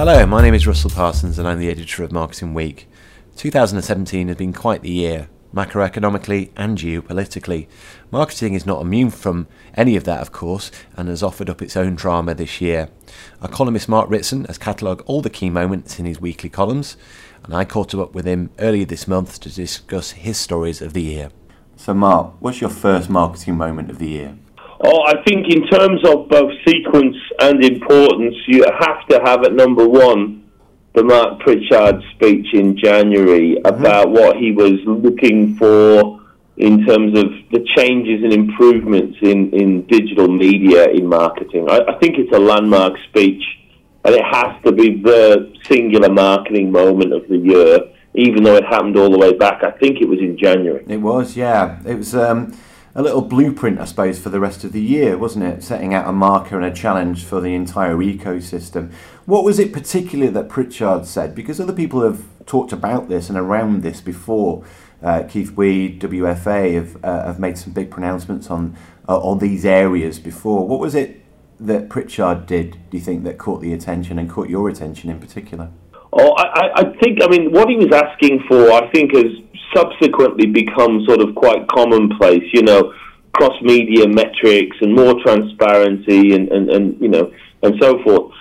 Hello, my name is Russell Parsons and I'm the editor of Marketing Week. 2017 has been quite the year, macroeconomically and geopolitically. Marketing is not immune from any of that, of course, and has offered up its own drama this year. Our columnist Mark Ritson has catalogued all the key moments in his weekly columns, and I caught up with him earlier this month to discuss his stories of the year. So, Mark, what's your first marketing moment of the year? Oh, I think in terms of both sequence and importance, you have to have at number one the Mark Pritchard speech in January mm-hmm. about mm-hmm. what he was looking for in terms of the changes and improvements in, in digital media in marketing. I, I think it's a landmark speech, and it has to be the singular marketing moment of the year, even though it happened all the way back. I think it was in January. It was, yeah. It was. Um a little blueprint, I suppose, for the rest of the year, wasn't it? Setting out a marker and a challenge for the entire ecosystem. What was it particularly that Pritchard said? Because other people have talked about this and around this before. Uh, Keith Weed, WFA, have, uh, have made some big pronouncements on uh, on these areas before. What was it that Pritchard did? Do you think that caught the attention and caught your attention in particular? Oh, I, I think I mean what he was asking for. I think has subsequently become sort of quite commonplace. You know, cross media metrics and more transparency and, and, and you know and so forth.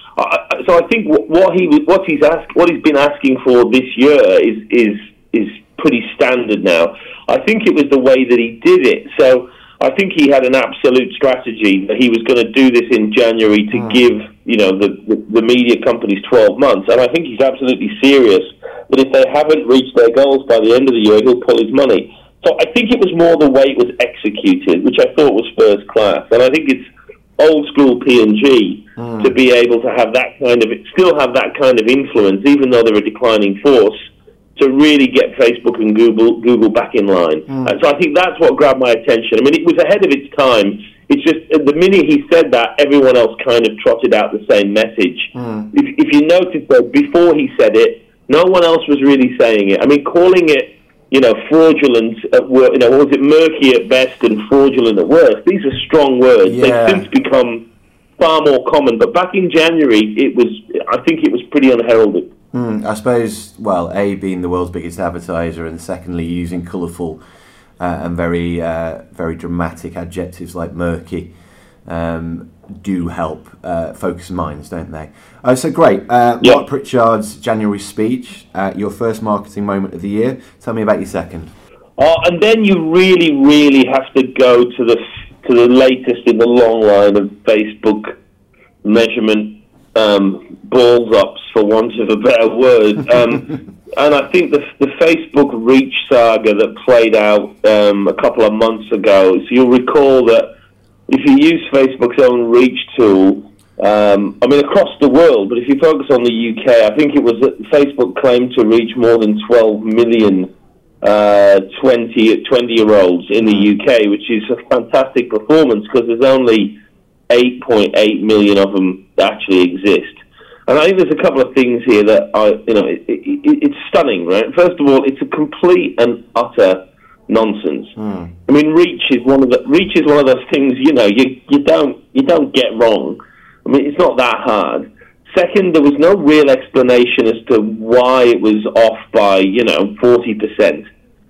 so I think what he what he's asked what he's been asking for this year is is is pretty standard now. I think it was the way that he did it. So I think he had an absolute strategy that he was going to do this in January to mm. give you know the, the the media companies 12 months, and I think he's absolutely serious that if they haven't reached their goals by the end of the year, he'll pull his money. So I think it was more the way it was executed, which I thought was first class. And I think it's old school P&G mm. to be able to have that kind of, still have that kind of influence, even though they're a declining force, to really get Facebook and Google, Google back in line. Mm. And so I think that's what grabbed my attention. I mean, it was ahead of its time. It's just the minute he said that, everyone else kind of trotted out the same message. Mm. If, if you notice, though, before he said it, no one else was really saying it. I mean, calling it, you know, fraudulent at work, you know, was it murky at best and fraudulent at worst? These are strong words. Yeah. They've since become far more common. But back in January, it was, I think it was pretty unheralded. Mm, I suppose, well, A, being the world's biggest advertiser, and secondly, using colourful uh, and very, uh, very dramatic adjectives like murky um, do help uh, focus minds, don't they? Uh, so great. Uh, yep. Mark Pritchard's January speech, uh, your first marketing moment of the year. Tell me about your second. Uh, and then you really, really have to go to the to the latest in the long line of Facebook measurement um, balls ups, for want of a better word. Um, and I think the, the Facebook reach saga that played out um, a couple of months ago. So you'll recall that if you use Facebook's own reach tool, um, I mean, across the world, but if you focus on the UK, I think it was that Facebook claimed to reach more than 12 million uh, 20, 20 year olds in the UK, which is a fantastic performance because there's only 8.8 million of them that actually exist. And I think there's a couple of things here that are, you know, it, it, it's stunning, right? First of all, it's a complete and utter nonsense. Mm. I mean, reach is one of the reach is one of those things. You know, you you don't you don't get wrong. I mean, it's not that hard. Second, there was no real explanation as to why it was off by you know forty percent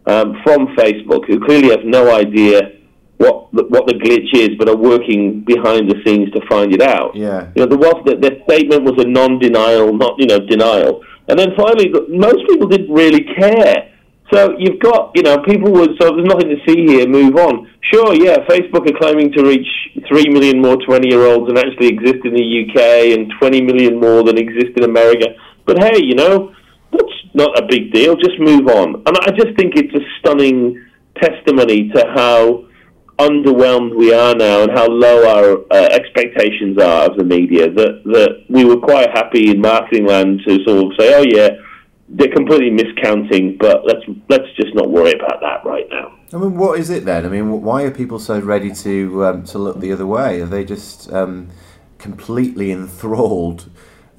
um, from Facebook, who clearly have no idea what the, what the glitch is, but are working behind the scenes to find it out. Yeah, you know, there was the, the statement was a non-denial, not you know denial, and then finally, most people didn't really care so you've got, you know, people would, so there's nothing to see here, move on. Sure, yeah, Facebook are claiming to reach 3 million more 20 year olds than actually exist in the UK and 20 million more than exist in America. But hey, you know, that's not a big deal, just move on. And I just think it's a stunning testimony to how underwhelmed we are now and how low our uh, expectations are of the media that, that we were quite happy in marketing land to sort of say, oh yeah, they're completely miscounting, but let's let's just not worry about that right now. I mean, what is it then? I mean, why are people so ready to um, to look the other way? Are they just um, completely enthralled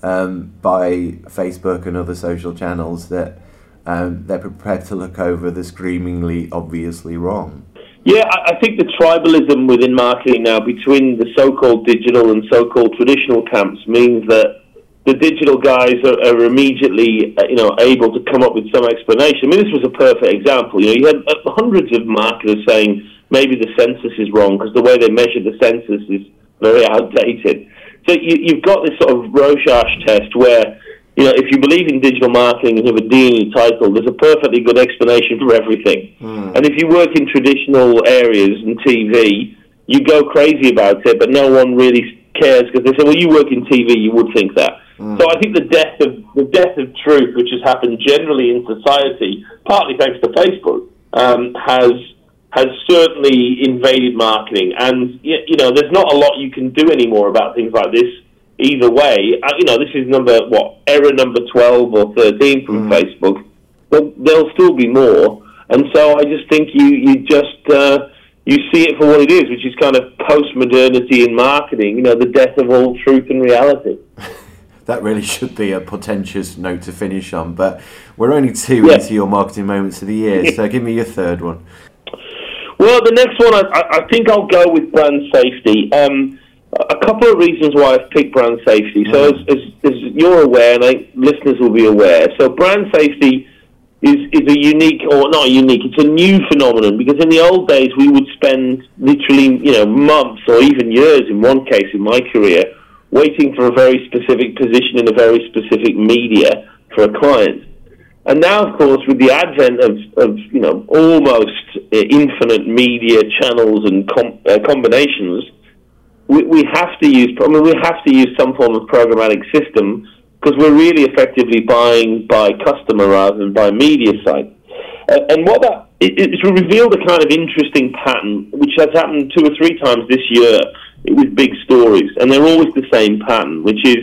um, by Facebook and other social channels that um, they're prepared to look over the screamingly obviously wrong? Yeah, I think the tribalism within marketing now between the so-called digital and so-called traditional camps means that the digital guys are, are immediately, uh, you know, able to come up with some explanation. I mean, this was a perfect example. You know, you had uh, hundreds of marketers saying maybe the census is wrong because the way they measure the census is very outdated. So you, you've got this sort of Rorschach test where, you know, if you believe in digital marketing and you have a D in your title, there's a perfectly good explanation for everything. Mm. And if you work in traditional areas and TV, you go crazy about it, but no one really cares because they say, well, you work in TV, you would think that. Mm. So I think the death of the death of truth, which has happened generally in society, partly thanks to Facebook, um, has has certainly invaded marketing. And you know, there's not a lot you can do anymore about things like this. Either way, uh, you know, this is number what error number twelve or thirteen from mm. Facebook. But there'll still be more. And so I just think you you just uh, you see it for what it is, which is kind of post modernity in marketing. You know, the death of all truth and reality. that really should be a portentous note to finish on. But we're only two yeah. into your marketing moments of the year, so give me your third one. Well, the next one, I, I think I'll go with brand safety. Um, a couple of reasons why I've picked brand safety. So, mm. as, as, as, you're aware, and I, listeners will be aware, so brand safety is, is a unique, or not unique, it's a new phenomenon because in the old days we would spend literally, you know, months or even years in one case in my career waiting for a very specific position in a very specific media for a client. And now, of course, with the advent of, of you know almost infinite media channels and com- uh, combinations, we, we have to use. I mean, we have to use some form of programmatic system because we're really effectively buying by customer rather than by media site. Uh, and what that it, it's revealed a kind of interesting pattern, which has happened two or three times this year with big stories, and they're always the same pattern, which is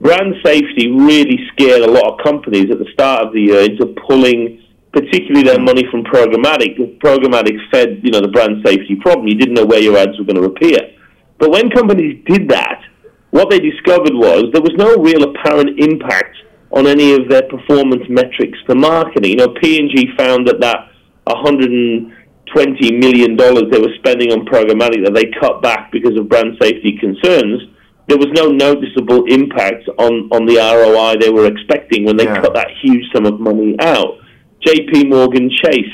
brand safety really scared a lot of companies at the start of the year into pulling particularly their money from programmatic. Programmatic fed, you know, the brand safety problem. You didn't know where your ads were going to appear. But when companies did that, what they discovered was there was no real apparent impact on any of their performance metrics for marketing. You know, P&G found that that 120 million dollars they were spending on programmatic that they cut back because of brand safety concerns there was no noticeable impact on, on the ROI they were expecting when they yeah. cut that huge sum of money out. JP Morgan Chase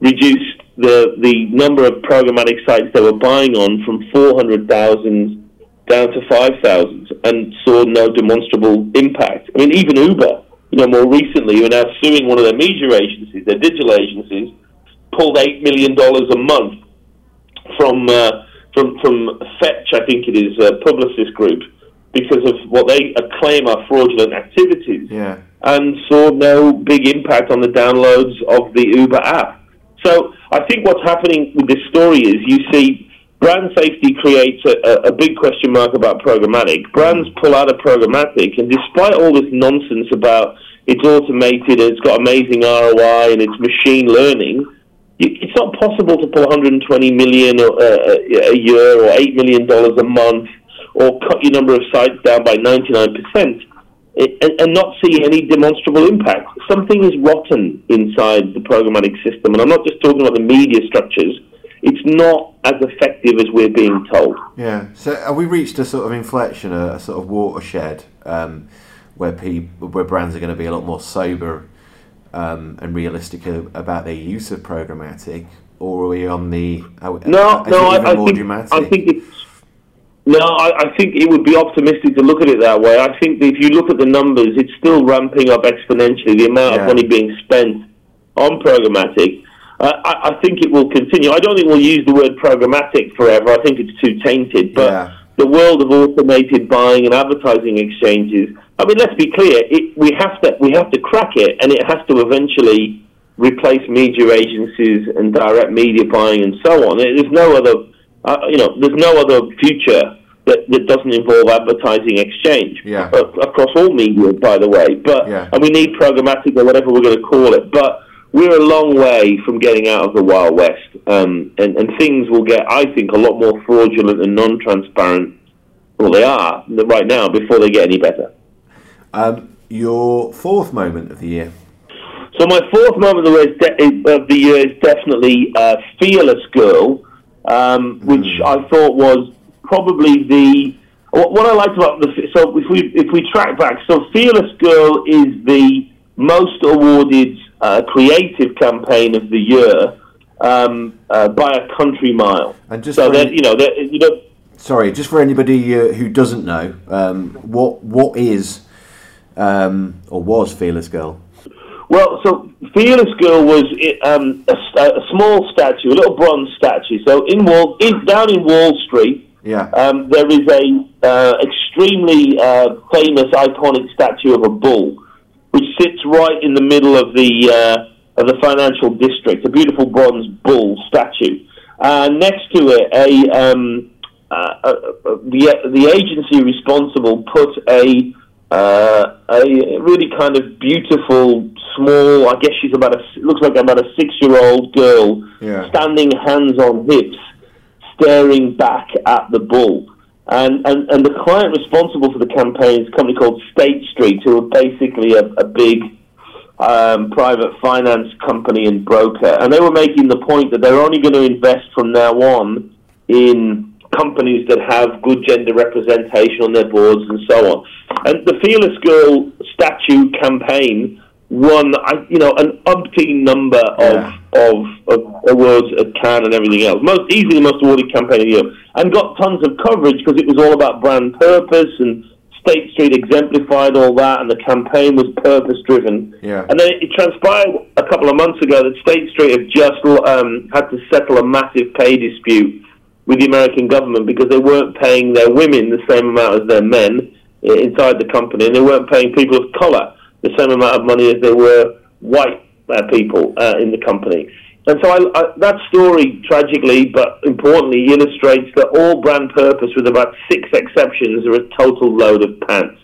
reduced the, the number of programmatic sites they were buying on from 400,000 down to 5,000 and saw no demonstrable impact. I mean, even Uber, you know, more recently, who are now suing one of their media agencies, their digital agencies, pulled $8 million a month from. Uh, from from Fetch, I think it is, a Publicis Group, because of what they claim are fraudulent activities, yeah. and saw no big impact on the downloads of the Uber app. So I think what's happening with this story is you see brand safety creates a, a, big question mark about programmatic. Brands pull out of programmatic, and despite all this nonsense about it's automated it's got amazing ROI and it's machine learning, it's not possible to pull 120 million uh, a year or eight million dollars a month or cut your number of sites down by 99 percent and, and not see any demonstrable impact. Something is rotten inside the programmatic system, and I'm not just talking about the media structures. It's not as effective as we're being told. Yeah. So have we reached a sort of inflection, a, a sort of watershed, um, where people, where brands are going to be a lot more sober um, and realistic about their use of programmatic, or are we on the? no, no, I, I think dramatic? I think it's. No, I, I, think it would be optimistic to look at it that way. I think if you look at the numbers, it's still ramping up exponentially. The amount yeah. of money being spent on programmatic, uh, I, I, think it will continue. I don't think we'll use the word programmatic forever. I think it's too tainted. But yeah. the world of automated buying and advertising exchanges I mean, let's be clear. It, we have to we have to crack it, and it has to eventually replace media agencies and direct media buying and so on. There's no other, uh, you know, there's no other future that, that doesn't involve advertising exchange yeah. uh, across all media, by the way. But yeah. and we need programmatic or whatever we're going to call it. But we're a long way from getting out of the wild west, um, and and things will get, I think, a lot more fraudulent and non-transparent. Well, they are right now before they get any better. Um, your fourth moment of the year. So my fourth moment of the year is, definitely uh, "Fearless Girl," um, which mm. I thought was probably the what, what I liked about the so if we if we track back, so Fearless Girl is the most awarded uh, creative campaign of the year um, uh, by a country mile. And just so that you know, that, you know, Sorry, just for anybody uh, who doesn't know, um, what what is um, or was Fearless Girl? Well, so Fearless Girl was um, a, a small statue, a little bronze statue. So in Wall, in, down in Wall Street, Yeah. um, there is a uh, extremely uh, famous, iconic statue of a bull, which sits right in the middle of the uh, of the financial district. A beautiful bronze bull statue. Uh, next to it, a um, uh, uh, uh, the the agency responsible put a uh, a really kind of beautiful, small. I guess she's about a looks like about a six year old girl Yeah. standing hands on hips, staring back at the bull. And, and, and the client responsible for the campaign is a company called State Street, who are basically a, a big um, private finance company and broker. And they were making the point that they're only going to invest from now on in companies that have good gender representation on their boards and so on. And the Fearless Girl statue campaign won, I- you know, an umpteen number Yeah. of, of, of awards at Cannes and everything else. Most easily the most awarded campaign of the year, and got tons of coverage because it was all about brand purpose and State Street exemplified all that, and the campaign was purpose driven. Yeah. And then it transpired a couple of months ago that State Street had just um, had to settle a massive pay dispute with the American government because they weren't paying their women the same amount as their men inside the company, and they weren't paying people of colour the same amount of money as they were white uh, people uh, in the company. And so I, I, that story, tragically but importantly, illustrates that all brand purpose, with about six exceptions, are a total load of pants.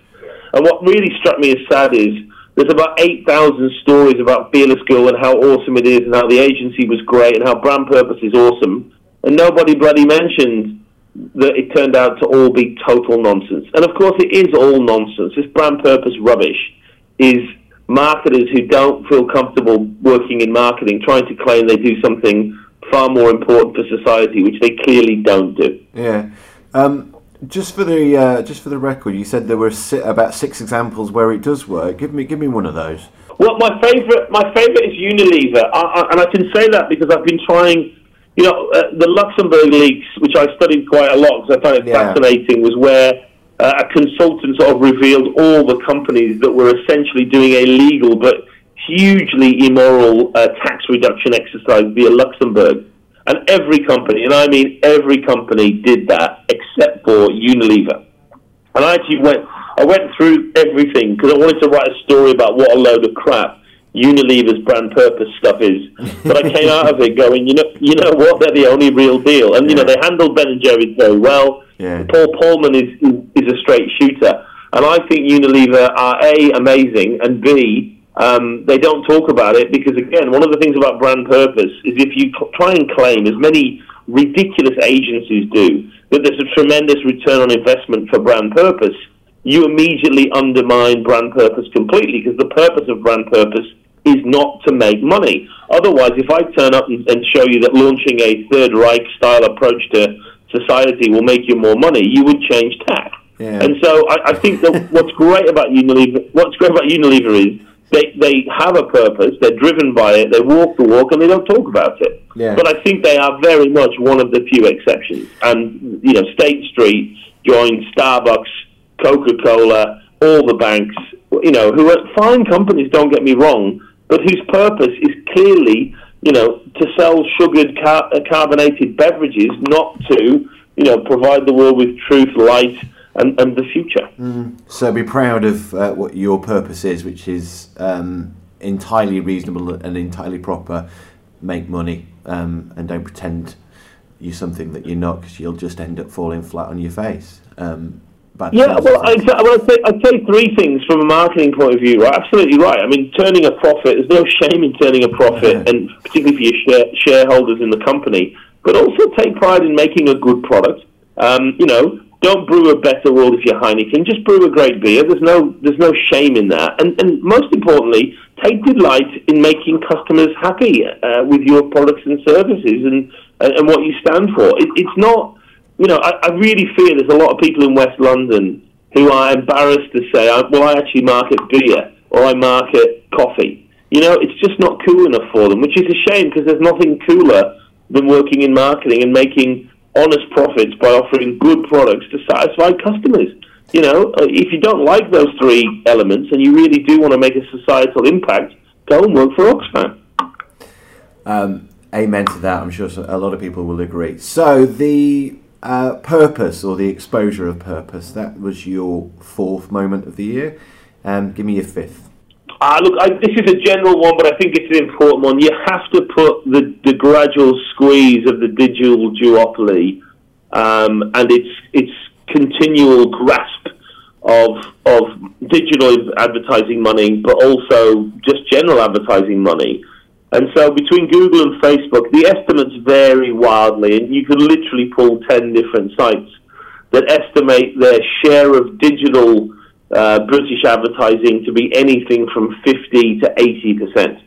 And what really struck me as sad is there's about 8,000 stories about Fearless Girl and how awesome it is and how the agency was great and how brand purpose is awesome. And nobody bloody mentioned that it turned out to all be total nonsense. And of course, it is all nonsense. This brand purpose rubbish is marketers who don't feel comfortable working in marketing trying to claim they do something far more important for society, which they clearly don't do. Yeah. Um, just for the uh, just for the record, you said there were si- about six examples where it does work. Give me give me one of those. Well, my favorite, my favorite is Unilever, I, I, and I can say that because I've been trying. You know, uh, the Luxembourg leaks, which I studied quite a lot because I found it Yeah. fascinating, was where uh, a consultant sort of revealed all the companies that were essentially doing a legal but hugely immoral uh, tax reduction exercise via Luxembourg. And every company, and I mean every company, did that except for Unilever. And I actually went, I went through everything because I wanted to write a story about what a load of crap Unilever's brand purpose stuff is. But I came out of it going, you know, you know what? They're the only real deal, and you know they handled Ben and Jerry's very well. Yeah. Paul Polman is, is is a straight shooter, and I think Unilever are a amazing and b um, they don't talk about it because again, one of the things about brand purpose is if you cl- try and claim as many ridiculous agencies do that there's a tremendous return on investment for brand purpose, you immediately undermine brand purpose completely because the purpose of brand purpose is not to make money. Otherwise, if I turn up and, and show you that launching a Third Reich style approach to society will make you more money, you would change tack. Yeah. And so I, I think that what's great about Unilever, what's great about Unilever is they, they have a purpose, they're driven by it, they walk the walk, and they don't talk about it. Yeah. But I think they are very much one of the few exceptions. And, you know, State Street joined Starbucks, Coca Cola, all the banks, you know, who are fine companies, don't get me wrong, but whose purpose is clearly, you know, to sell sugared car- uh, carbonated beverages, not to, you know, provide the world with truth, light, and, and the future. So be proud of uh, what your purpose is, which is um, entirely reasonable and entirely proper. Make money um, and don't pretend you're something that you're not, because you'll just end up falling flat on your face. Um, bad Yeah, well, I'd, say- well, I'd, say, I'd say three things from a marketing point of view, right? Absolutely right. I mean, turning a profit, there's no shame in turning a profit, Yeah. and particularly for your share, shareholders in the company, but also take pride in making a good product. Um, you know, don't brew a better world if you're Heineken. Just brew a great beer. There's no, there's no shame in that. And, and most importantly, take delight in making customers happy uh, with your products and services and, and, and what you stand for. It, it's not you know, I, I really fear there's a lot of people in West London who are embarrassed to say, well, I actually market beer or I market coffee. You know, it's just not cool enough for them, which is a shame because there's nothing cooler than working in marketing and making honest profits by offering good products to satisfy customers. You know, uh, if you don't like those three elements and you really do want to make a societal impact, go and work for Oxfam. Um, amen to that. I'm sure a lot of people will agree. So the uh, purpose or the exposure of purpose, that was your fourth moment of the year. Um, give me your fifth. Uh, look, I, this is a general one, but I think it's an important one. You have to put the, the gradual squeeze of the digital duopoly um, and its its continual grasp of of digital advertising money, but also just general advertising money. And so between Google and Facebook, the estimates vary wildly, and you could literally pull 10 different sites that estimate their share of digital uh, British advertising to be anything from 50 to 80%.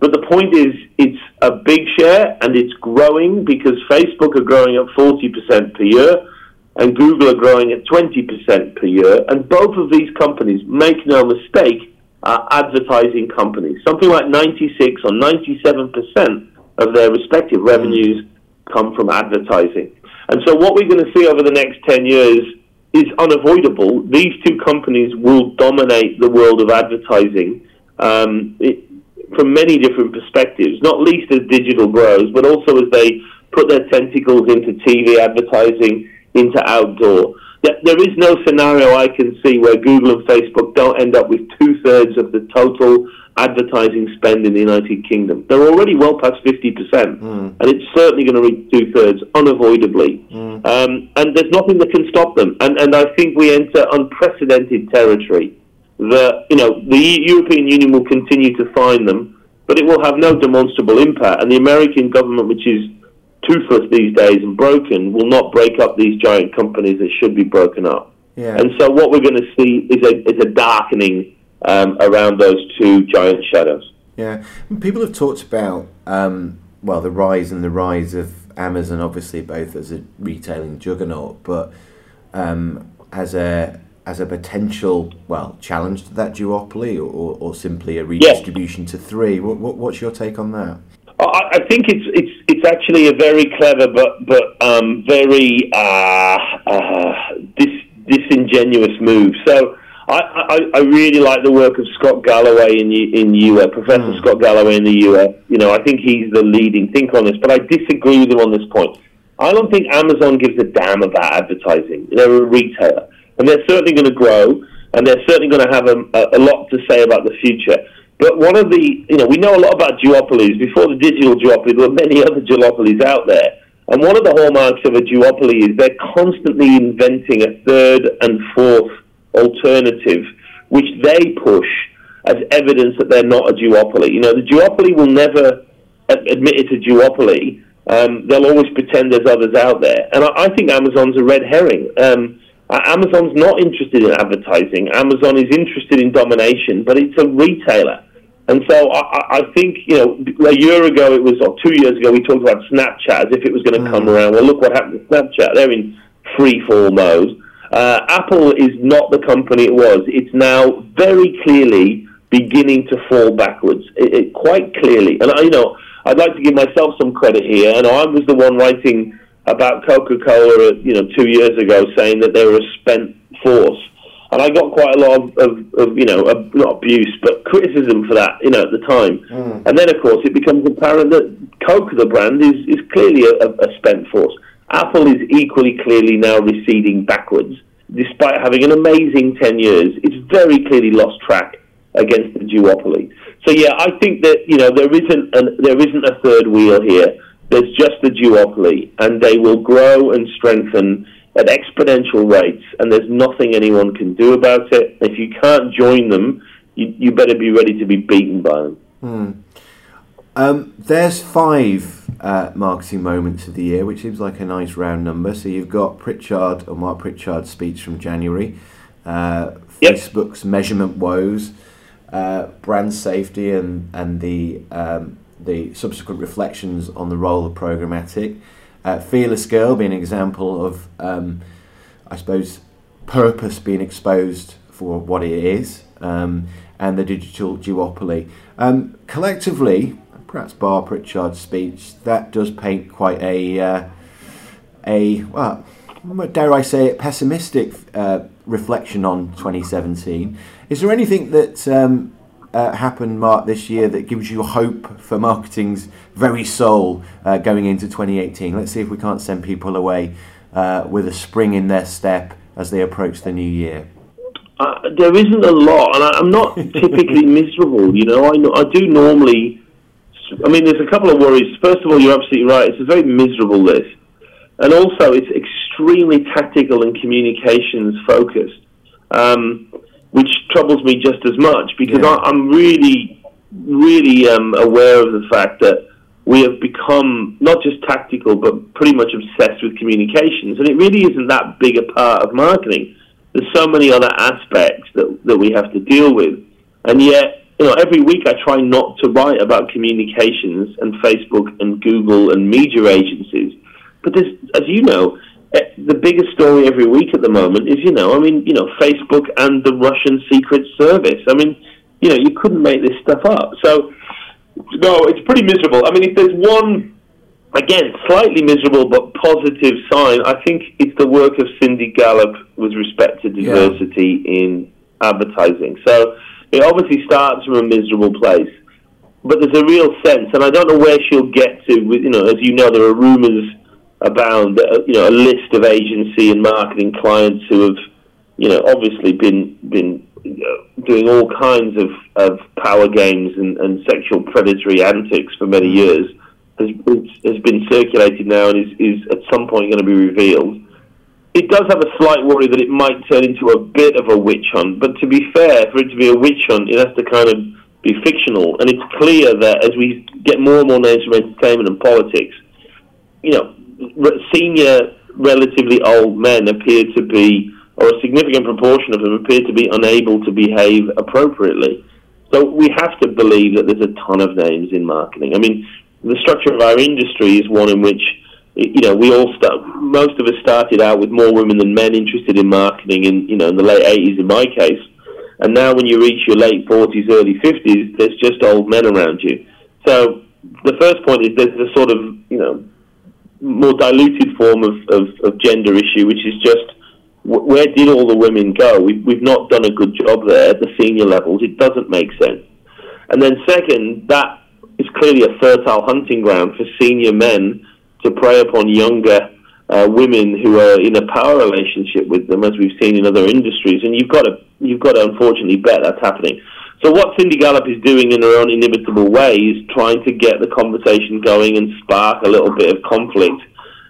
But the point is, it's a big share and it's growing because Facebook are growing at 40% per year and Google are growing at 20% per year. And both of these companies, make no mistake, are advertising companies. Something like 96 or 97% of their respective revenues come from advertising. And so what we're going to see over the next 10 years is unavoidable. These two companies will dominate the world of advertising um, it, from many different perspectives, not least as digital grows, but also as they put their tentacles into TV advertising, into outdoor. There is no scenario I can see where Google and Facebook don't end up with two thirds of the total advertising spend in the United Kingdom. They're already well past 50%, mm. and it's certainly going to reach two thirds unavoidably. Mm. Um, and there's nothing that can stop them. And, and I think we enter unprecedented territory. The, you know, the European Union will continue to fine them, but it will have no demonstrable impact. And the American government, which is toothless these days and broken will not break up these giant companies that should be broken up. Yeah. And so what we're going to see is a, is a darkening um, around those two giant shadows. Yeah, people have talked about um, well the rise and the rise of Amazon, obviously both as a retailing juggernaut, but um, as a as a potential well challenge to that duopoly, or, or simply a redistribution yes. to three. What, what, what's your take on that? I, think it's it's it's actually a very clever but but um, very uh, uh, dis, disingenuous move. So I, I, I, really like the work of Scott Galloway in in US, Professor mm. Scott Galloway in the US. You know, I think he's the leading thinker on this, but I disagree with him on this point. I don't think Amazon gives a damn about advertising. They're a retailer, and they're certainly going to grow, and they're certainly going to have a, a, a lot to say about the future. But one of the, you know, we know a lot about duopolies. Before the digital duopoly, there were many other duopolies out there. And one of the hallmarks of a duopoly is they're constantly inventing a third and fourth alternative, which they push as evidence that they're not a duopoly. You know, the duopoly will never admit it's a duopoly. Um, they'll always pretend there's others out there. And I, I think Amazon's a red herring. Um, Amazon's not interested in advertising. Amazon is interested in domination, but it's a retailer. And so I, I think, you know, a year ago it was, or two years ago, we talked about Snapchat as if it was going to mm. come around. Well, look what happened to Snapchat. They're in free fall mode. Uh, Apple is not the company it was. It's now very clearly beginning to fall backwards, it, it, quite clearly. And, I, you know, I'd like to give myself some credit here. And I was the one writing about Coca-Cola, you know, two years ago, saying that they were a spent force and I got quite a lot of, of, of you know, of, not abuse, but criticism for that, you know, at the time. Mm. And then, of course, it becomes apparent that Coke, the brand, is, is clearly a, a spent force. Apple is equally clearly now receding backwards, despite having an amazing 10 years. It's very clearly lost track against the duopoly. So, yeah, I think that, you know, there isn't, an, there isn't a third wheel here. There's just the duopoly, and they will grow and strengthen at exponential rates, and there's nothing anyone can do about it. If you can't join them, you, you better be ready to be beaten by them. Hmm. Um, there's five uh, marketing moments of the year, which seems like a nice round number. So you've got Pritchard or Mark Pritchard's speech from January, uh, yep. Facebook's measurement woes, uh, brand safety, and and the um, the subsequent reflections on the role of programmatic Uh, Fearless Girl being an example of, um, I suppose, purpose being exposed for what it is, um, and the digital duopoly. Um, collectively, perhaps bar Pritchard's speech, that does paint quite a, uh, a well, dare I say it, pessimistic uh, reflection on 2017. Is there anything that um, uh, happened, Mark, this year that gives you hope for marketing's very soul uh, going into 2018? Let's see if we can't send people away uh, with a spring in their step as they approach the new year. Uh, there isn't a lot, and I, am not typically miserable. You know, I, I do normally. I mean, there's a couple of worries. First of all, you're absolutely right. It's a very miserable list, and also it's extremely tactical and communications focused. Um, troubles me just as much because yeah. I, am really, really um, aware of the fact that we have become not just tactical but pretty much obsessed with communications, and it really isn't that big a part of marketing. There's so many other aspects that that we have to deal with, and yet. You know, every week I try not to write about communications and Facebook and Google and media agencies. But there's, as you know, the biggest story every week at the moment is, you know, I mean, you know, Facebook and the Russian Secret Service. I mean, you know, you couldn't make this stuff up. So, no, it's pretty miserable. I mean, if there's one, again, slightly miserable but positive sign, I think it's the work of Cindy Gallop with respect to diversity yeah. in advertising. So, it obviously starts from a miserable place. But there's a real sense, and I don't know where she'll get to. With, you know, as you know, there are rumors abound. Uh, you know, a list of agency and marketing clients who have, you know, obviously been been uh, doing all kinds of, of power games and, and sexual predatory antics for many years has has been circulated now and is, is at some point going to be revealed. It does have a slight worry that it might turn into a bit of a witch hunt, but to be fair, for it to be a witch hunt, it has to kind of be fictional. And it's clear that as we get more and more names from entertainment and politics, you know, senior, relatively old men appear to be, or a significant proportion of them appear to be unable to behave appropriately. So we have to believe that there's a ton of names in marketing. I mean, the structure of our industry is one in which you know we all start. Most of us started out with more women than men interested in marketing in you know in the late 80s in my case, and now when you reach your late 40s, early 50s, there's just old men around you. So the first point is there's a sort of you know more diluted form of, of, of gender issue, which is just where did all the women go? We've, we've not done a good job there at the senior levels. It doesn't make sense. And then, second, that is clearly a fertile hunting ground for senior men to prey upon younger uh, women who are in a power relationship with them, as we've seen in other industries. And you've got to, you've got to unfortunately bet that's happening. So what Cindy Gallop is doing in her own inimitable way is trying to get the conversation going and spark a little bit of conflict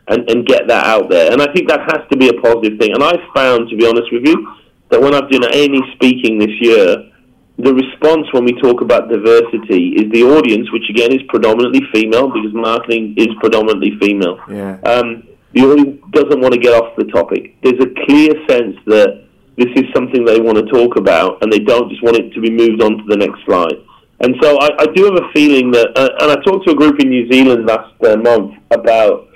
and, and get that out there. And I think that has to be a positive thing. And I've found, to be honest with you, that when I've done any speaking this year, the response when we talk about diversity is the audience, which again is predominantly female because marketing is predominantly female. Yeah. Um, the audience doesn't want to get off the topic. There's a clear sense that this is something they want to talk about, and they don't just want it to be moved on to the next slide. And so I, I do have a feeling that, uh, and I talked to a group in New Zealand last uh, month about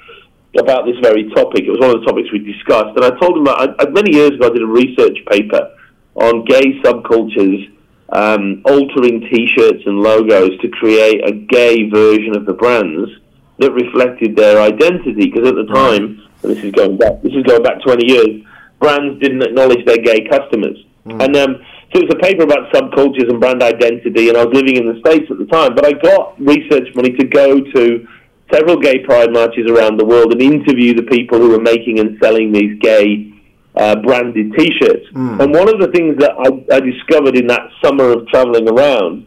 about this very topic. It was one of the topics we discussed, and I told them that I, many years ago I did a research paper on gay subcultures um, altering T-shirts and logos to create a gay version of the brands that reflected their identity. Because at the time, and this is going back, this is going back 20 years brands didn't acknowledge their gay customers. Mm. And um, so it was a paper about subcultures and brand identity, and I was living in the States at the time, but I got research money to go to several gay pride marches around the world and interview the people who were making and selling these gay uh, branded T-shirts. Mm. And one of the things that I, I discovered in that summer of traveling around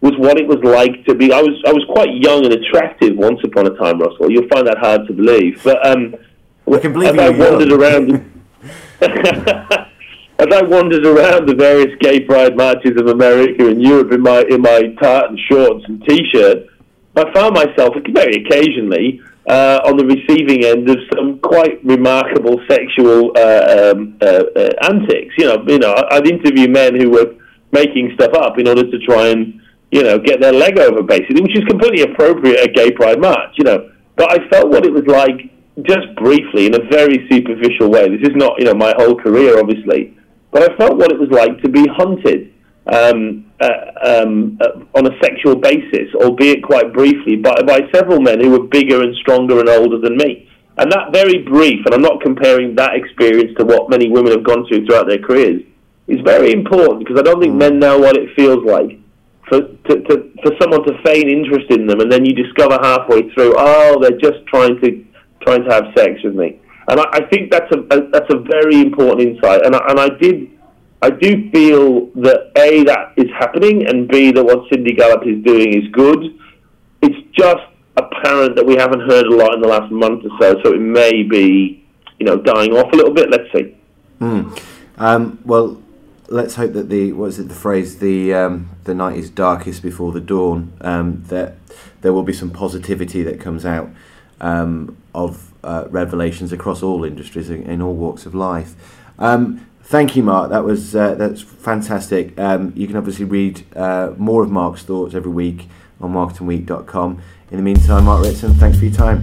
was what it was like to be. I was I was quite young and attractive once upon a time, Russell. You'll find that hard to believe, but um, I can believe as I wandered young. around. As I wandered around the various gay pride marches of America and Europe in my in my tartan shorts and t-shirt, I found myself very occasionally uh, on the receiving end of some quite remarkable sexual uh, um, uh, uh antics. You know, you know, I'd interview men who were making stuff up in order to try and you know get their leg over, basically, which is completely appropriate at gay pride march. You know, but I felt what it was like just briefly, in a very superficial way, this is not, you know, my whole career, obviously, but I felt what it was like to be hunted um, uh, um, uh, on a sexual basis, albeit quite briefly, by, by several men who were bigger and stronger and older than me. And that very brief, and I'm not comparing that experience to what many women have gone through throughout their careers, is very important because I don't think mm. men know what it feels like for to, to, for someone to feign interest in them, and then you discover halfway through, oh, they're just trying to trying to have sex with me. And I, I think that's a, a, that's a very important insight. And I, and I did I do feel that a that is happening, and b that what Cindy Gallop is doing is good. It's just apparent that we haven't heard a lot in the last month or so, so it may be, you know, dying off a little bit. Let's see. Mm. Um, well, let's hope that the what is it the phrase the um, the night is darkest before the dawn. Um, that there will be some positivity that comes out um, of uh, revelations across all industries in, in all walks of life. Um, thank you, Mark. That was uh, that's fantastic. Um, you can obviously read uh, more of Mark's thoughts every week on marketingweek.com. In the meantime, Mark Ritson, thanks for your time.